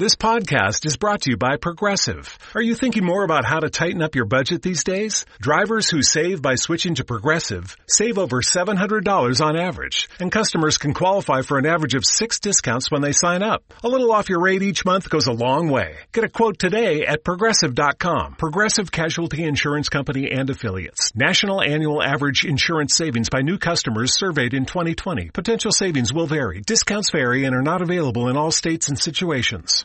This podcast is brought to you by Progressive. Are you thinking more about how to tighten up your budget these days? Drivers who save by switching to Progressive save over $700 on average, and customers can qualify for an average of six discounts when they sign up. A little off your rate each month goes a long way. Get a quote today at progressive.com. Progressive Casualty Insurance Company and affiliates. National annual average insurance savings by new customers surveyed in 2020. Potential savings will vary. Discounts vary and are not available in all states and situations.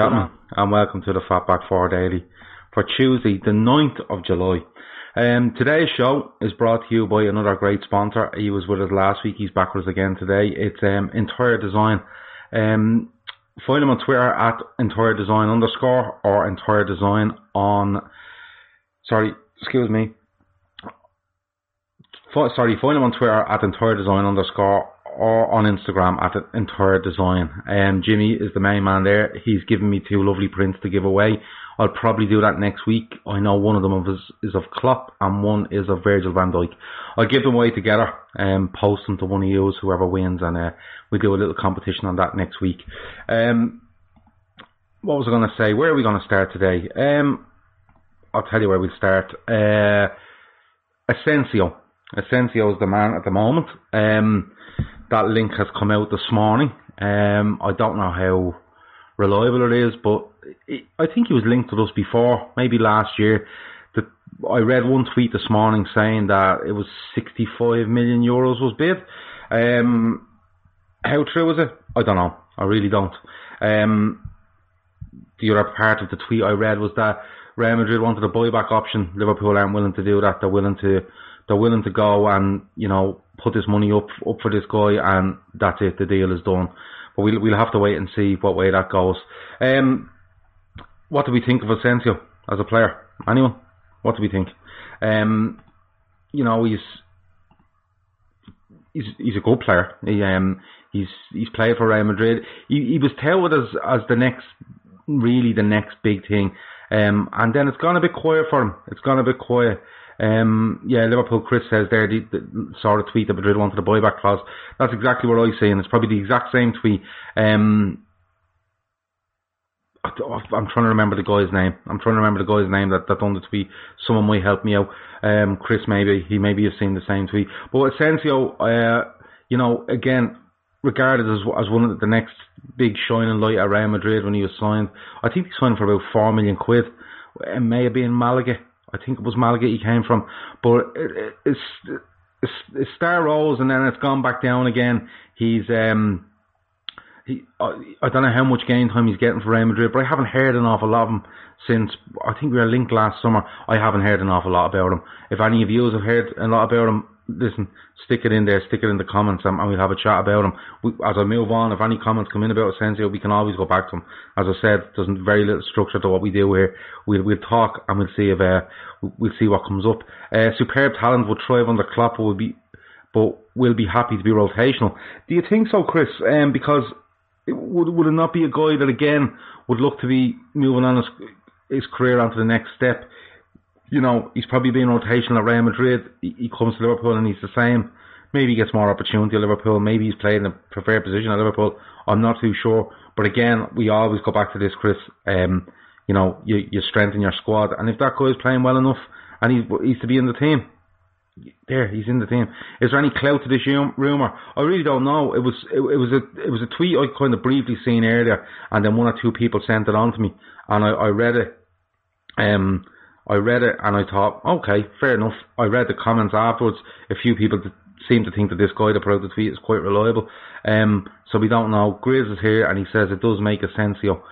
Gentlemen, and welcome to the Fatback 4 Daily for Tuesday, the 9th of July. Um, today's show is brought to you by another great sponsor. He was with us last week, he's back with us again today. It's um, Entire Design. Um, find him on Twitter at Entire Design underscore or Entire Design on, sorry, excuse me. Sorry, find him on Twitter at Entire Design underscore or on Instagram at Entire Design. Um, Jimmy is the main man there. He's given me two lovely prints to give away. I'll probably do that next week. I know one of them is, is of Klopp and one is of Virgil van Dijk. I'll give them away together and um, post them to one of you, whoever wins, and uh, we do a little competition on that next week. Um, what was I going to say? Where are we going to start today? Um, I'll tell you where we start. Uh, Asensio. Asensio is the man at the moment. Um, that link has come out this morning. Um, I don't know how reliable it is, but it, I think he was linked with us before, maybe last year. The, I read one tweet this morning saying that it was 65 million euros was bid. Um, how true is it? I don't know. I really don't. Um, the other part of the tweet I read was that Real Madrid wanted a buyback option. Liverpool aren't willing to do that. They're willing to they're willing to go and you know put this money up up for this guy, and that's it. The deal is done. But we'll we'll have to wait and see what way that goes. Um, what do we think of Asensio as a player? Anyone? What do we think? Um, you know, he's he's he's a good player. He um he's he's played for Real Madrid. He he was touted as as the next really the next big thing. Um, and then it's gone a bit quiet for him. It's gone a bit quiet. Um, yeah, Liverpool. Chris says there the, the sort of tweet that Madrid wanted a buyback clause. That's exactly what I say, and it's probably the exact same tweet. Um, I'm trying to remember the guy's name. I'm trying to remember the guy's name that, that done the tweet. Someone might help me out. Um, Chris maybe he maybe has seen the same tweet. But Asensio, uh, you know, again, regarded as as one of the next big shining light at Real Madrid when he was signed. I think he signed for about four million quid. It may have been Malaga. I think it was Malaga he came from, but it, it's, it's, star rose and then it's gone back down again. He's um, he, I, I don't know how much game time he's getting for Real Madrid, but I haven't heard an awful lot of him since I think we were linked last summer. I haven't heard an awful lot about him. If any of you have heard a lot about him, listen, stick it in there, stick it in the comments, and, and we'll have a chat about them. We, as I move on, if any comments come in about Asensio, we can always go back to them. As I said, there's very little structure to what we do here. We'll, we'll talk and we'll see if uh, we'll see what comes up. Uh, superb talent will thrive under Klopp, will be, but will be happy to be rotational. Do you think so, Chris? Um, because it, would would it not be a guy that again would look to be moving on his, his career onto the next step? You know, he's probably been rotational at Real Madrid. He, he comes to Liverpool and he's the same. Maybe he gets more opportunity at Liverpool. Maybe he's playing a preferred position at Liverpool. I'm not too sure. But again, we always go back to this, Chris. Um, you know, you, you strengthen your squad. And if that guy is playing well enough and he's, he's to be in the team, there, he's in the team. Is there any clout to this rumor? I really don't know. It was it, it was a it was a tweet I kind of briefly seen earlier, and then one or two people sent it on to me, and I, I read it. Um, I read it and I thought, okay, fair enough. I read the comments afterwards. A few people seem to think that this guy that put out the tweet is quite reliable. Um, so we don't know. Grizz is here and he says it does make a Asensio.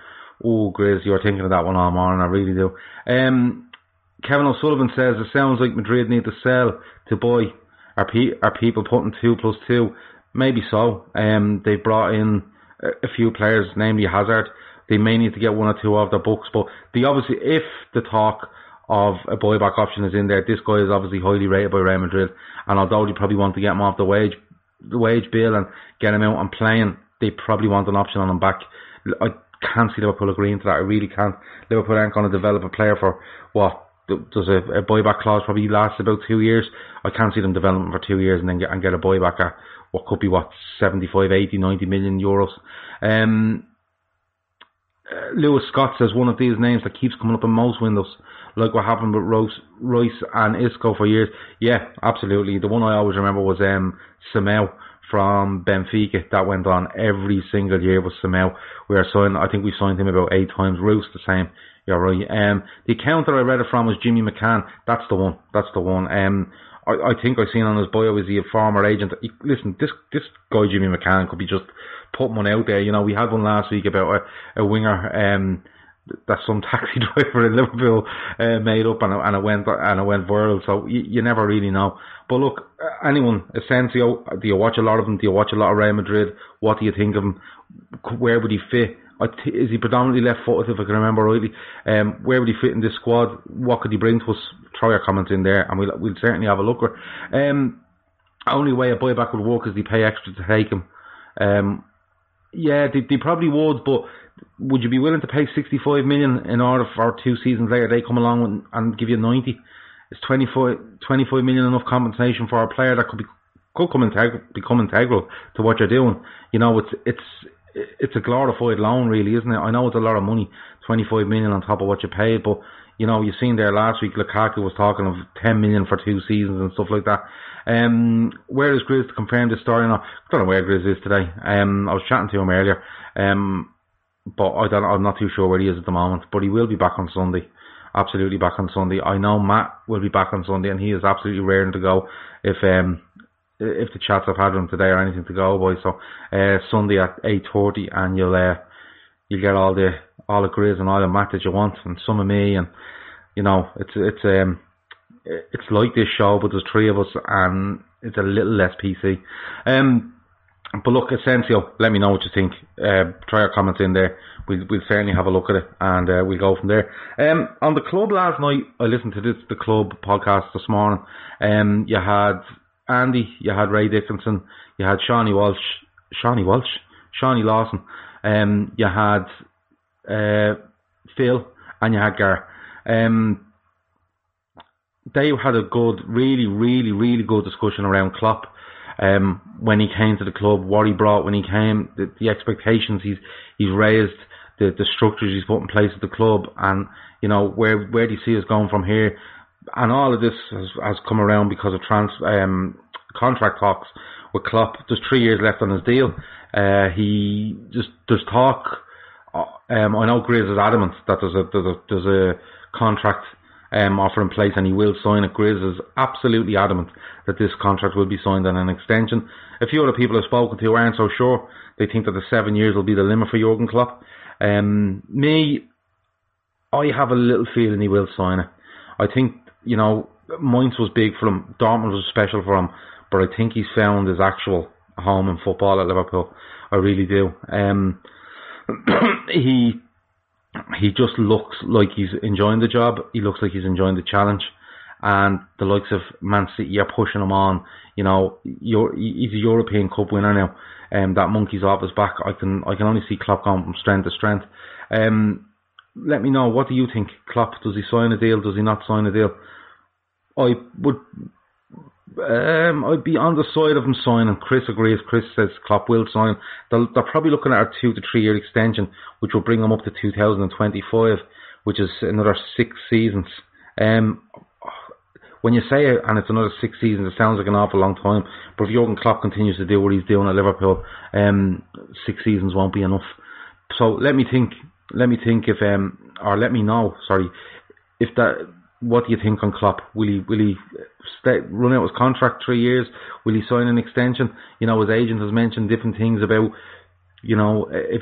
Oh, Grizz, you're thinking of that one all morning. I really do. Um, Kevin O'Sullivan says it sounds like Madrid need to sell to buy. Are, pe- are people putting two plus two maybe so. Um, they brought in a, few players, namely Hazard. They may need to get one or two of their books, but the obviously, if the talk of a buyback option is in there, this guy is obviously highly rated by Real Madrid, and although they probably want to get him off the wage, the wage bill and get him out and playing, they probably want an option on him back. I can't see Liverpool agreeing to that. I really can't. Liverpool aren't going to develop a player for what does a, a buyback clause probably last about two years. I can't see them developing for two years and then get and get a buyback at what could be what 75, 80, 90 million euros. Um, uh, Lewis Scott says one of these names that keeps coming up in most windows, like what happened with Rose, Reus and Isco for years. Yeah, absolutely. The one I always remember was um, Simão from Benfica. That went on every single year with Simão. We are signed. I think we signed him about eight times. Roos the same. You're right. Um, the account that I read it from was Jimmy McCann. That's the one. That's the one. Um, I, I think I seen on his bio is he a former agent. He, listen, this this guy Jimmy McCann could be just putting one out there. You know, we had one last week about a, a winger. Um, that some taxi driver in Liverpool uh, made up and, and it went and it went viral. So you, you never really know. But look, anyone, Asensio, do you watch a lot of them? Do you watch a lot of Real Madrid? What do you think of him? Where would he fit? Is he predominantly left footed, if I can remember rightly? Um, where would he fit in this squad? What could he bring to us? Throw your comments in there, and we'll we'll certainly have a look. Um, only way a buyback would work is they pay extra to take him. Um, yeah, they, they probably would, but would you be willing to pay 65 million in order for two seasons later they come along and, and give you 90? Is 25, 25 million enough compensation for a player that could be could come integral, become integral to what you're doing? You know, it's it's it's a glorified loan, really, isn't it? I know it's a lot of money, 25 million on top of what you paid, but you know, you've seen there last week, Lukaku was talking of 10 million for two seasons and stuff like that. Um, where is Grizz to confirm this story? Now, I don't know where Grizz is today. Um, I was chatting to him earlier. Um, but I don't. I'm not too sure where he is at the moment. But he will be back on Sunday. Absolutely back on Sunday. I know Matt will be back on Sunday, and he is absolutely raring to go. If um if the chats I've had with him today are anything to go by, so uh, Sunday at eight forty, and you'll uh, you'll get all the all the Grizz and all the Matt that you want, and some of me, and you know it's it's um it's like this show, but there's three of us, and it's a little less PC. Um, but look, Asensio, let me know what you think. Uh, try your comments in there. We'll, we'll certainly have a look at it and uh, we'll go from there. Um, on the club last night, I listened to this, the club podcast this morning. Um, you had Andy, you had Ray Dickinson, you had Shawnee Walsh, Shawnee Walsh, Shawnee Lawson, um, you had uh, Phil, and you had Gar. Um, they had a good, really, really, really good discussion around Klopp um, when he came to the club, what he brought when he came, the, the expectations he's he's raised, the the structures he's put in place at the club, and you know where where do you see us going from here? And all of this has, has come around because of trans um, contract talks with Klopp. There's three years left on his deal. Uh, he just there's talk. Uh, um, I know Grizz is adamant that there's a there's a, there's a contract um, offer in place and he will sign it. Grizz is absolutely adamant that this contract will be signed on an extension. A few other people I've spoken to aren't so sure. They think that the seven years will be the limit for Jurgen Klopp. Um, me, I have a little feeling he will sign it. I think, you know, Mainz was big for him, Dortmund was special for him, but I think he's found his actual home in football at Liverpool. I really do. Um, he he just looks like he's enjoying the job. He looks like he's enjoying the challenge. And the likes of Man City are pushing him on. You know, he's a European Cup winner now. Um, that monkey's off his back. I can I can only see Klopp going from strength to strength. Um, let me know. What do you think, Klopp? Does he sign a deal? Does he not sign a deal? I would um, I'd be on the side of him signing. Chris agrees. Chris says Klopp will sign. They're, they're probably looking at a two to three year extension, which will bring them up to 2025, which is another six seasons. Um, when you say it and it's another six seasons, it sounds like an awful long time. But if Jurgen Klopp continues to do what he's doing at Liverpool, um, six seasons won't be enough. So let me think. Let me think if um, or let me know. Sorry, if that what do you think on Klopp? Will he will he stay, run out his contract three years? Will he sign an extension? You know, his agent has mentioned different things about, you know, if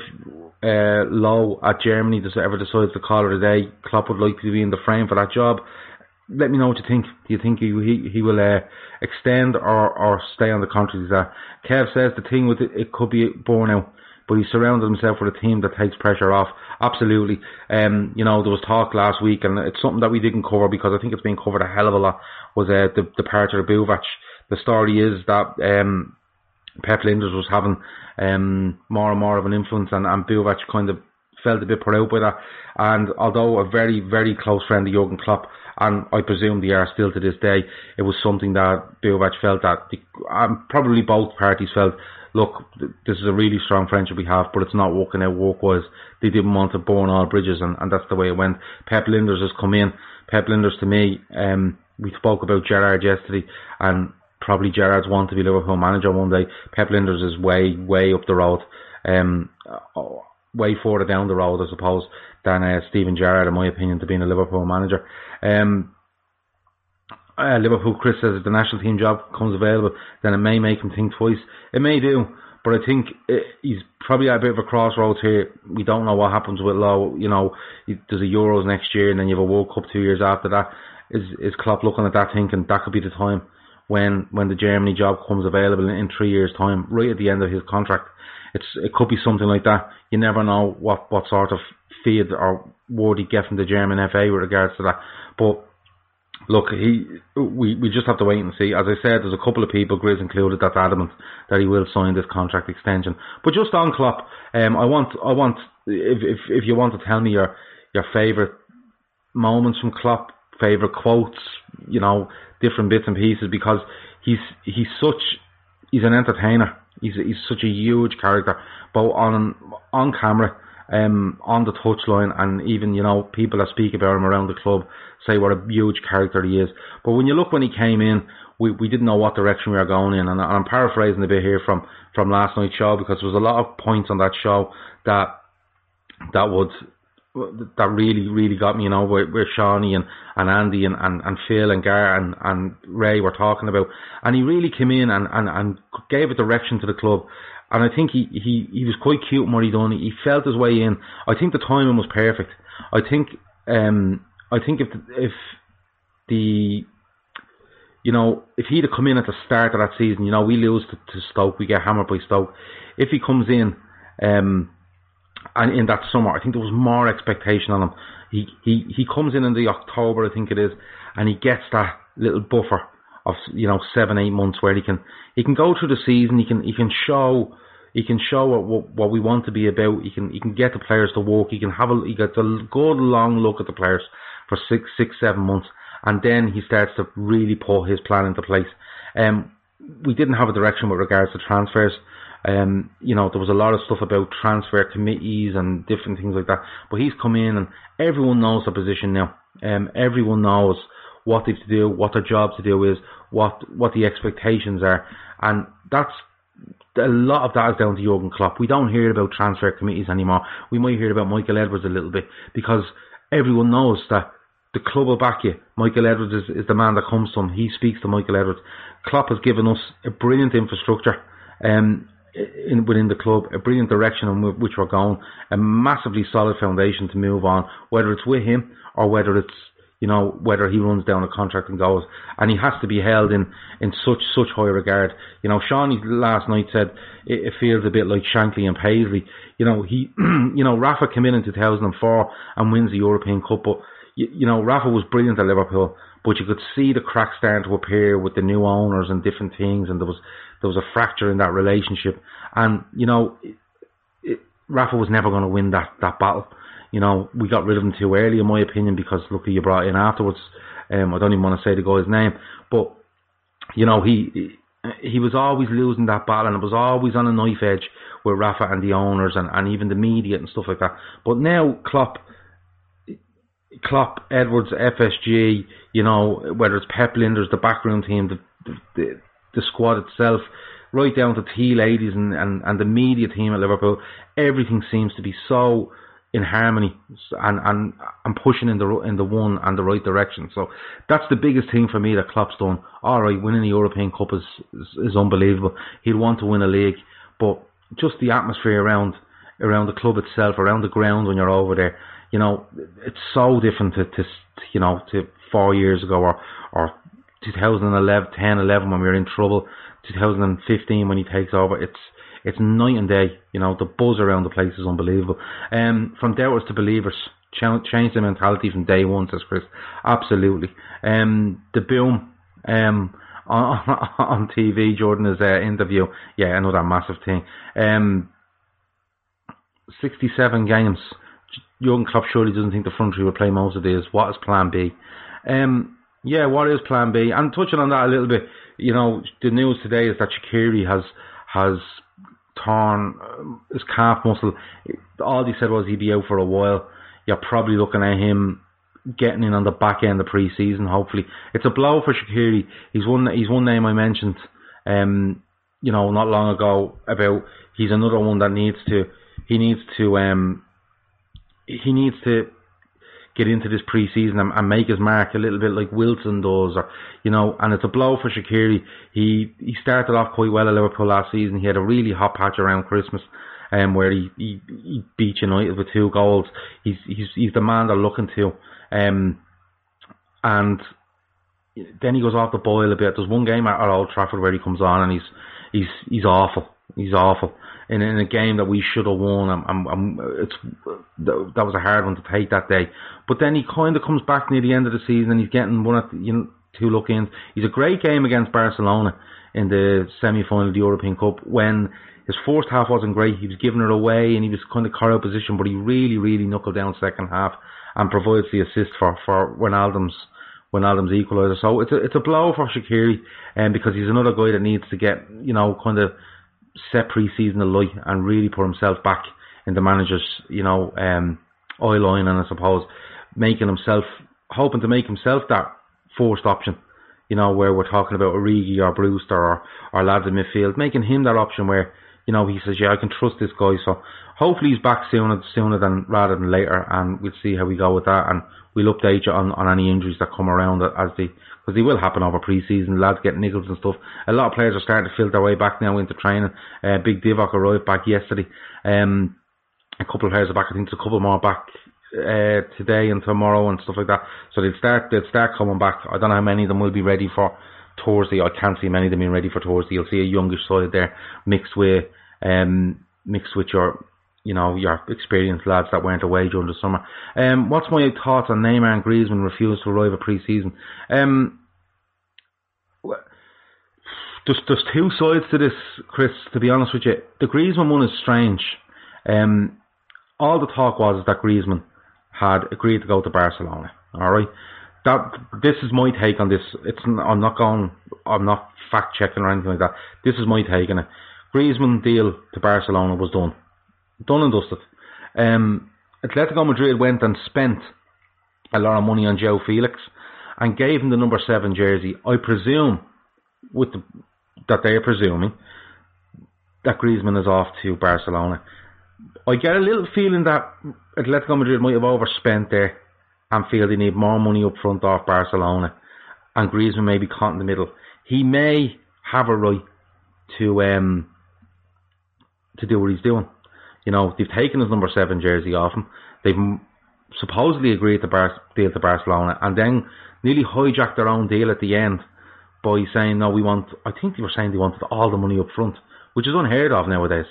uh, Löw at Germany does ever decides to call it a day, Klopp would like to be in the frame for that job. let me know what you think. Do you think he he, he will uh, extend or, or stay on the contract he's at? Kev says the thing with it, it could be burnout, but he surrounded himself with a team that takes pressure off. Absolutely. Um, you know, there was talk last week, and it's something that we didn't cover because I think it's been covered a hell of a lot. Was uh, the departure of Buvac. The story is that um, Pep Lijnders was having um, more and more of an influence, and, and Buvac kind of felt a bit put out by that. And although a very, very close friend of Jurgen Klopp, and I presume they are still to this day, it was something that Buvac felt that, the, um, probably both parties felt, look, this is a really strong friendship we have, but it's not working out work-wise. They didn't want to burn all bridges, and, and that's the way it went. Pep Lijnders has come in. Pep Lijnders, to me, um, we spoke about Gerrard yesterday, and probably Gerrard's want to be Liverpool manager one day. Pep Lijnders is way, way up the road. Um, way further down the road, I suppose, than uh, Steven Gerrard, in my opinion, to being a Liverpool manager. Um, uh, Liverpool, Chris says if the national team job comes available, then it may make him think twice. It may do, but I think it, he's probably at a bit of a crossroads here. We don't know what happens with Löw. You know, there's a Euros next year, and then you have a World Cup two years after that. Is is Klopp looking at that thinking that could be the time when when the Germany job comes available in, in three years' time, right at the end of his contract? It's it could be something like that. You never know what what sort of feed or word he get from the German FA with regards to that. But look, he we we just have to wait and see. As I said, there's a couple of people, Grizz included, that's adamant that he will sign this contract extension. But just on Klopp, um, I want I want if if if you want to tell me your your favourite moments from Klopp, favourite quotes, you know, different bits and pieces, because he's he's such he's an entertainer. He's he's such a huge character, both on on camera, um, on the touchline, and even you know people that speak about him around the club say what a huge character he is. But when you look when he came in, we, we didn't know what direction we were going in, and I'm paraphrasing a bit here from from last night's show because there was a lot of points on that show that that would that really, really got me, you know, where, where Shawnee and, and Andy and, and, and Phil and Gar and, and Ray were talking about. And he really came in and, and, and gave a direction to the club. And I think he, he, he was quite cute in what he done. He felt his way in. I think the timing was perfect. I think, um, I think if, the, if the, you know, if he'd have come in at the start of that season, you know, we lose to, to Stoke, we get hammered by Stoke. If he comes in, um, and in that summer, I think there was more expectation on him. He he he comes in in the October, I think it is, and he gets that little buffer of you know seven eight months where he can he can go through the season. He can he can show he can show what what we want to be about. He can he can get the players to work. He can have a he gets a good long look at the players for six six seven months, and then he starts to really put his plan into place. Um, we didn't have a direction with regards to transfers. Um, you know, there was a lot of stuff about transfer committees and different things like that. But he's come in and everyone knows the position now. Um, everyone knows what they have to do, what their job to do is, what what the expectations are, and that's a lot of that is down to Jurgen Klopp. We don't hear about transfer committees anymore. We might hear about Michael Edwards a little bit because everyone knows that the club will back you. Michael Edwards is, is the man that comes to him. He speaks to Michael Edwards. Klopp has given us a brilliant infrastructure. Um, in, within the club, a brilliant direction in which we're going, a massively solid foundation to move on, whether it's with him or whether it's you know whether he runs down a contract and goes, and he has to be held in in such such high regard. You know, Shawnee last night said it, it feels a bit like Shankly and Paisley. You know, he, you know, Rafa came in in 2004 and wins the European Cup, but you, you know, Rafa was brilliant at Liverpool, but you could see the cracks starting to appear with the new owners and different things, and there was there was a fracture in that relationship. And, you know, it, Rafa was never going to win that, that battle. You know, we got rid of him too early, in my opinion, because look who you brought in afterwards. Um, I don't even want to say the guy's name, but you know he he was always losing that battle, and it was always on a knife edge with Rafa and the owners and, and even the media and stuff like that. But now Klopp, Klopp, Edwards, FSG, you know whether it's Pep Lijnders, the backroom team, the, the the squad itself, right down to tea ladies and, and, and the media team at Liverpool, everything seems to be so in harmony and, and, and pushing in the in the one and the right direction. So that's the biggest thing for me that Klopp's done. All right, winning the European Cup is, is, is unbelievable. He'd want to win a league, but just the atmosphere around around the club itself, around the ground when you're over there, you know, it's so different to, to you know to four years ago or or 2011, 10, 11 when we were in trouble, 2015 when he takes over. It's it's night and day. You know, the buzz around the place is unbelievable. Um, from doubters to believers, change the mentality from day one, says Chris. Absolutely. Um, the boom. Um, on, on TV, Jordan's uh, interview. Yeah, another massive thing. Um, 67 games. Jurgen Klopp surely doesn't think the front three will play most of these. What is Plan B? Um, yeah, what is Plan B? And touching on that a little bit, you know, the news today is that Shaqiri has has torn um, his calf muscle. All he said was he'd be out for a while. You're probably looking at him getting in on the back end of the pre-season. Hopefully, it's a blow for Shaqiri. He's one. He's one name I mentioned. Um, you know, not long ago about he's another one that needs to. He needs to. Um, he needs to get into this pre-season and, and make his mark a little bit like Wilson does, or you know. And it's a blow for Shaqiri. He he started off quite well at Liverpool last season. He had a really hot patch around Christmas um, where he, he, he beat United with two goals. He's he's he's the man they're looking to. Um, and then he goes off the boil a bit. There's one game at, at Old Trafford where he comes on and he's he's he's awful. He's awful in, in a game that we should have won. I'm, I'm, I'm, it's that was a hard one to take that day. But then he kind of comes back near the end of the season and he's getting one the, you know two look ins. He's a great game against Barcelona in the semi final of the European Cup when his first half wasn't great. He was giving it away and he was kind of caught out position, but he really, really knuckled down second half and provides the assist for for Wijnaldum's Wijnaldum's equaliser. So it's a it's a blow for Shaqiri, um, because he's another guy that needs to get you know kind of set pre-season alight and really put himself back in the manager's you know um, eye line and I suppose making himself hoping to make himself that forced option you know, where we're talking about Origi or Brewster or, or lads in midfield, making him that option where you know, he says, yeah, I can trust this guy. So hopefully he's back sooner, sooner than rather than later, and we'll see how we go with that. And we'll update you on, on any injuries that come around as they, because they will happen over pre-season. Lads get niggles and stuff. A lot of players are starting to feel their way back now into training. Uh, Big Divock arrived back yesterday. Um, a couple of players are back. I think there's a couple more back uh, today and tomorrow and stuff like that. So they'll start they'll start coming back. I don't know how many of them will be ready for Thursday. I can't see many of them being ready for Thursday. You'll see a youngish side there mixed with um, mixed with your you know your experienced lads that went away during the summer. Um, what's my thoughts on Neymar and Griezmann refused to arrive at pre-season? Um, there's, there's two sides to this, Chris. To be honest with you, the Griezmann one is strange. Um, all the talk was that Griezmann had agreed to go to Barcelona. All right, that this is my take on this. It's I'm not going. I'm not fact checking or anything like that. This is my take on it. Griezmann deal to Barcelona was done, done and dusted. Um, Atletico Madrid went and spent a lot of money on Joe Felix and gave him the number seven jersey. I presume, with the, that they are presuming that Griezmann is off to Barcelona. I get a little feeling that Atletico Madrid might have overspent there and feel they need more money up front off Barcelona, and Griezmann may be caught in the middle. He may have a right to um, to do what he's doing. You know, they've taken his number seven jersey off him. They've supposedly agreed to Bar- deal to Barcelona, and then nearly hijacked their own deal at the end by saying, "No, we want." I think they were saying they wanted all the money up front, which is unheard of nowadays.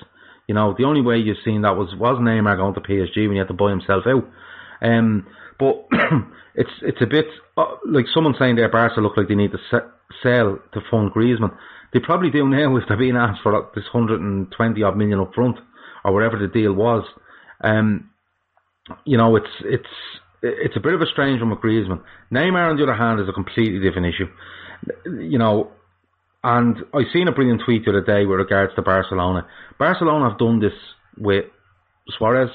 You know, the only way you've seen that was was Neymar going to PSG when he had to buy himself out. Um, but it's it's a bit uh, like someone saying there, Barca look like they need to se- sell to fund Griezmann. They probably do now if they're being asked for this 120 odd million up front or whatever the deal was. Um, you know, it's it's it's a bit of a strange one with Griezmann. Neymar, on the other hand, is a completely different issue. You know, and I seen a brilliant tweet the other day with regards to Barcelona. Barcelona have done this with Suarez.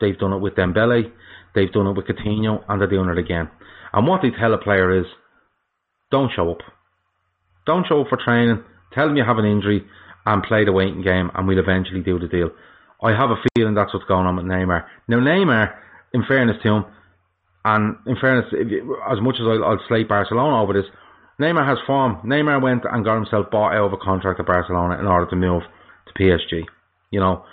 They've done it with Dembele. They've done it with Coutinho, and they're doing it again. And what they tell a player is, don't show up. Don't show up for training. Tell them you have an injury and play the waiting game, and we'll eventually do the deal. I have a feeling that's what's going on with Neymar. Now, Neymar, in fairness to him, and in fairness, as much as I'll, I'll slate Barcelona over this, Neymar has form. Neymar went and got himself bought out of a contract at Barcelona in order to move to PSG. You know,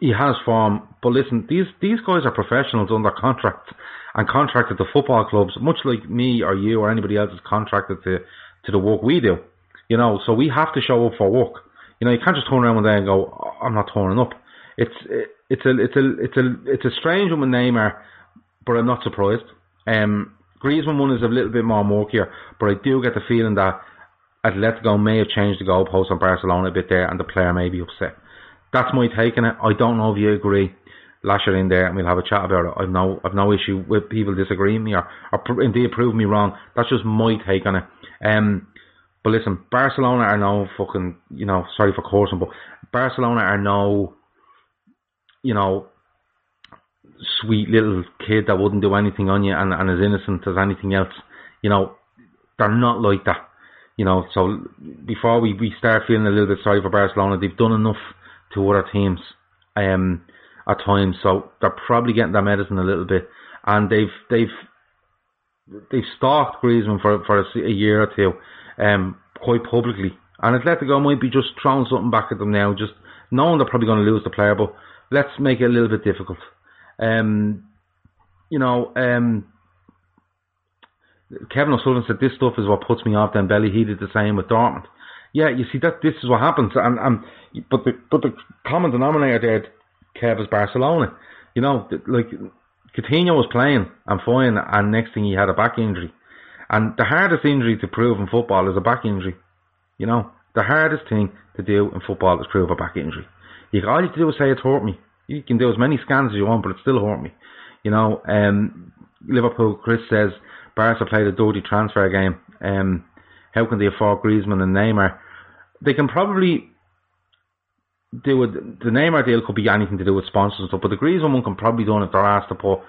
he has form, but listen, these these guys are professionals under contract, and contracted to football clubs, much like me or you or anybody else is contracted to, to the work we do. You know, so we have to show up for work. You know, you can't just turn around one day and go, I'm not turning up. It's, it's a, it's a, it's a, it's a strange one with Neymar, but I'm not surprised. Um, Griezmann one is a little bit more murkier, but I do get the feeling that Atletico may have changed the goalpost on Barcelona a bit there, and the player may be upset. That's my take on it. I don't know if you agree. Lash it in there, and we'll have a chat about it. I've no, I've no issue with people disagreeing me or, or indeed prove me wrong. That's just my take on it. Um, but listen, Barcelona are no fucking, you know, sorry for cursing, but Barcelona are no, you know, sweet little kid that wouldn't do anything on you and, and as innocent as anything else. You know, they're not like that. You know, so before we, we start feeling a little bit sorry for Barcelona, they've done enough to other teams um, at times, so they're probably getting their medicine a little bit, and they've they've they've stalked Griezmann for for a, a year or two, um, quite publicly, and Atletico might be just throwing something back at them now, just knowing they're probably going to lose the player, but let's make it a little bit difficult. Um, you know, um, Kevin O'Sullivan said this stuff is what puts me off. Dembele, he did the same with Dortmund. Yeah, you see that this is what happens, and, and but the but the common denominator there, Kev, Barcelona. You know, like Coutinho was playing and fine, and next thing he had a back injury, and the hardest injury to prove in football is a back injury. You know, the hardest thing to do in football is prove a back injury. You all you have to do is say it's hurt me. You can do as many scans as you want, but it still hurt me. You know, um, Liverpool, Chris says, Barca played a dirty transfer game. Um, how can they afford Griezmann and Neymar? They can probably do it. The Neymar deal could be anything to do with sponsors and stuff, but the Griezmann one can probably do it if they're asked to put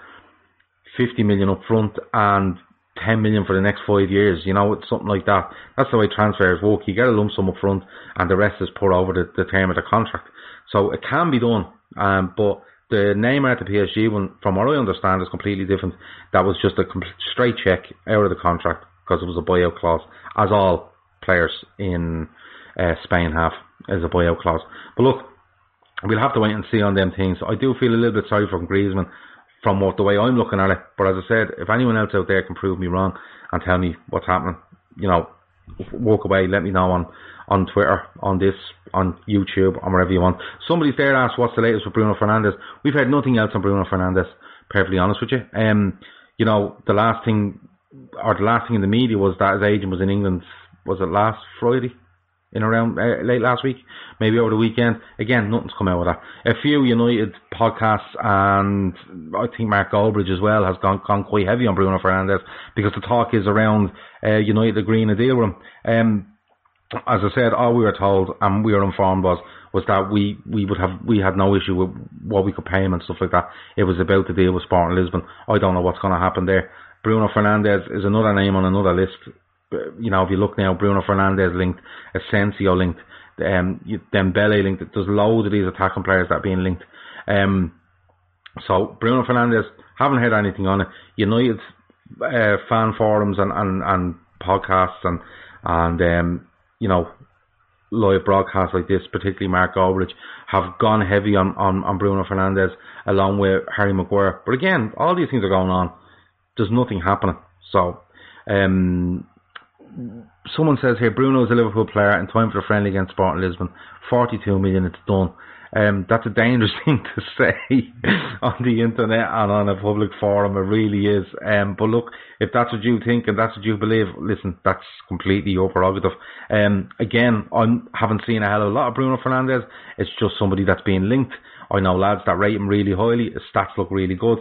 50 million up front and 10 million for the next five years. You know, it's something like that. That's the way transfers work. You get a lump sum up front and the rest is put over the, the term of the contract. So it can be done. Um, but the Neymar to PSG one, from what I understand, is completely different. That was just a straight check out of the contract because it was a buyout clause, as all players in uh, Spain have as a buyout clause. But look, we'll have to wait and see on them things. I do feel a little bit sorry for Griezmann from what the way I'm looking at it. But as I said, if anyone else out there can prove me wrong and tell me what's happening, you know, walk away, let me know on on Twitter, on this, on YouTube, on wherever you want. Somebody's there asked what's the latest with Bruno Fernandes. We've heard nothing else on Bruno Fernandes. perfectly honest with you. Um, you know, the last thing, or the last thing in the media was that his agent was in England, was it last Friday? In around uh, late last week, maybe over the weekend. Again, nothing's come out of that. A few United podcasts and I think Mark Goldbridge as well has gone gone quite heavy on Bruno Fernandes because the talk is around uh, United agreeing a deal with him. Um, as I said, all we were told and we were informed was was that we, we would have we had no issue with what we could pay him and stuff like that. It was about the deal with Sporting Lisbon. I don't know what's going to happen there. Bruno Fernandes is another name on another list. You know, if you look now, Bruno Fernandes linked, Asensio linked, um, Dembele linked. There's loads of these attacking players that are being linked. Um, so Bruno Fernandes haven't heard anything on it. United uh, fan forums and, and, and podcasts and and um, you know, live broadcasts like this, particularly Mark Goldbridge, have gone heavy on, on, on Bruno Fernandes along with Harry Maguire. But again, all these things are going on. There's nothing happening. So, um, someone says here, Bruno is a Liverpool player in time for a friendly against Sporting Lisbon. 42 million, it's done. Um, that's a dangerous thing to say on the internet and on a public forum. It really is. Um, but look, if that's what you think and that's what you believe, listen, that's completely your prerogative. Um, again, I haven't seen a hell of a lot of Bruno Fernandes. It's just somebody that's being linked. I know lads that rate him really highly. His stats look really good.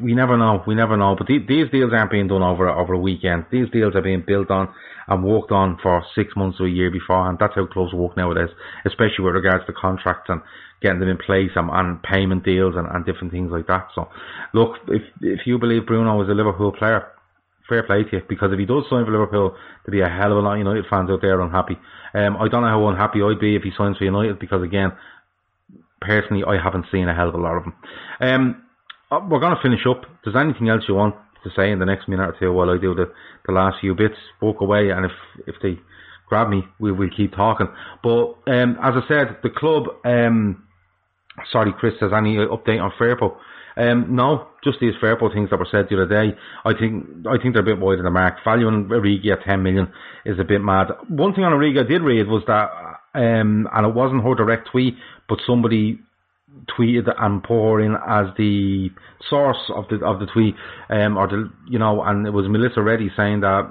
We never know. We never know. But these deals aren't being done over over a weekend. These deals are being built on and worked on for six months or a year beforehand. That's how clubs work nowadays, especially with regards to contracts and getting them in place and, and payment deals and, and different things like that. So, look, if if you believe Bruno is a Liverpool player, fair play to you because if he does sign for Liverpool, there'll be a hell of a lot of United fans out there unhappy. Um, I don't know how unhappy I'd be if he signs for United because again, personally, I haven't seen a hell of a lot of them. Um, uh, we're going to finish up. There's anything else you want to say in the next minute or two while I do the, the last few bits, walk away, and if if they grab me, we will keep talking. But um, as I said, the club. Um, sorry, Chris, has any update on Firpo? Um, no, just these Firpo things that were said the other day. I think I think they're a bit wide of the mark. Value on Origi at 10 million is a bit mad. One thing on Origi I did read was that, um, and it wasn't her direct tweet, but somebody tweeted and in as the source of the of the tweet, um, or the you know, and it was Melissa Reddy saying that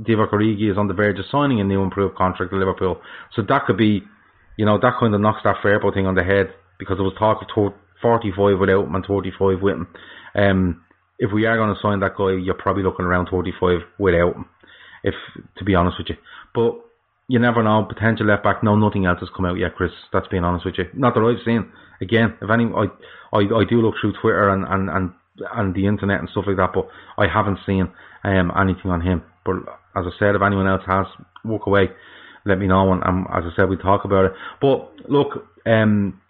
Divock Origi is on the verge of signing a new improved contract with Liverpool. So that could be, you know, that kind of knocks that Firpo thing on the head because it was talk of 45 without him and 35 with him. Um, if we are going to sign that guy, you're probably looking around 45 without him. If to be honest with you, but you never know. Potential left back. No, nothing else has come out yet, Chris. That's being honest with you. Not that I've seen. Again, if any, I I, I do look through Twitter and, and and and the internet and stuff like that, but I haven't seen um anything on him. But as I said, if anyone else has, walk away. Let me know, and um, as I said, we talk about it. But look, um,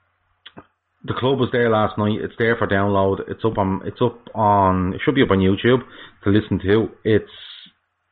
the club was there last night. It's there for download. It's up on. It's up on. It should be up on YouTube to listen to. It's.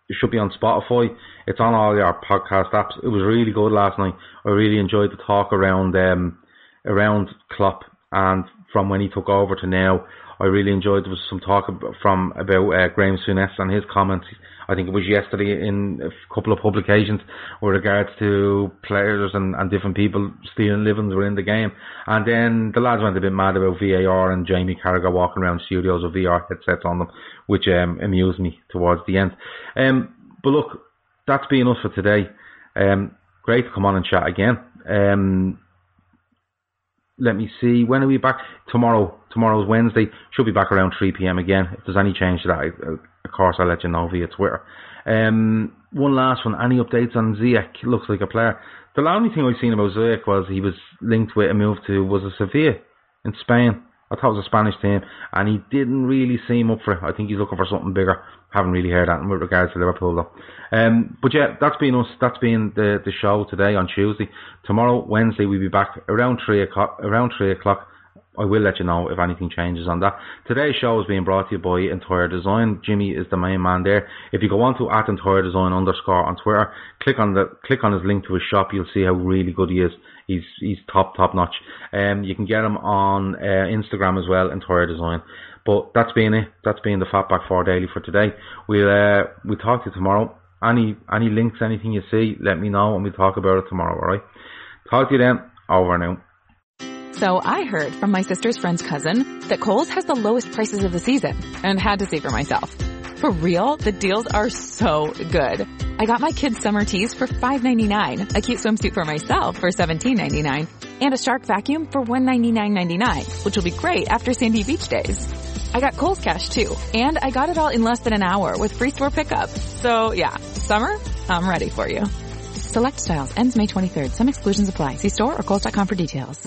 It should be on Spotify. It's on all your podcast apps. It was really good last night. I really enjoyed the talk around um around Klopp and from when he took over to now. I really enjoyed. There was some talk from about uh, Graham Souness and his comments. I think it was yesterday in a couple of publications with regards to players and, and different people stealing livings within the game. And then the lads went a bit mad about VAR and Jamie Carragher walking around studios with VR headsets on them, which um, amused me towards the end. Um, but look, that's been us for today. Um, great to come on and chat again. Um, let me see. When are we back? Tomorrow. Tomorrow's Wednesday. Should be back around 3 p.m. again. If there's any change to that, I, of course, I'll let you know via Twitter. Um, one last one. Any updates on Ziyech? Looks like a player. The only thing I've seen about Ziyech was he was linked with a move to was a Sevilla in Spain. I thought it was a Spanish team, and he didn't really seem up for it. I think he's looking for something bigger. Haven't really heard that with regards to Liverpool though. Um, but yeah, that's been us. That's been the the show today on Tuesday. Tomorrow, Wednesday, we'll be back around three o'clock. Around three o'clock. I will let you know if anything changes on that. Today's show is being brought to you by Entire Design. Jimmy is the main man there. If you go on to at Entire Design underscore on Twitter, click on the click on his link to his shop. You'll see how really good he is. He's he's top top notch. Um, you can get him on uh, Instagram as well, Entire Design. But that's been it. That's been the Fatback Four Daily for today. We'll uh, we'll talk to you tomorrow. Any any links, anything you see, let me know, and we'll talk about it tomorrow. All right. Talk to you then. Over now. So I heard from my sister's friend's cousin that Kohl's has the lowest prices of the season and had to see for myself. For real, the deals are so good. I got my kids summer tees for $5.99, a cute swimsuit for myself for $17.99, and a shark vacuum for $199.99, which will be great after Sandy Beach days. I got Kohl's cash too, and I got it all in less than an hour with free store pickup. So yeah, summer, I'm ready for you. Select styles ends May 23rd. Some exclusions apply. See store or kohls.com for details.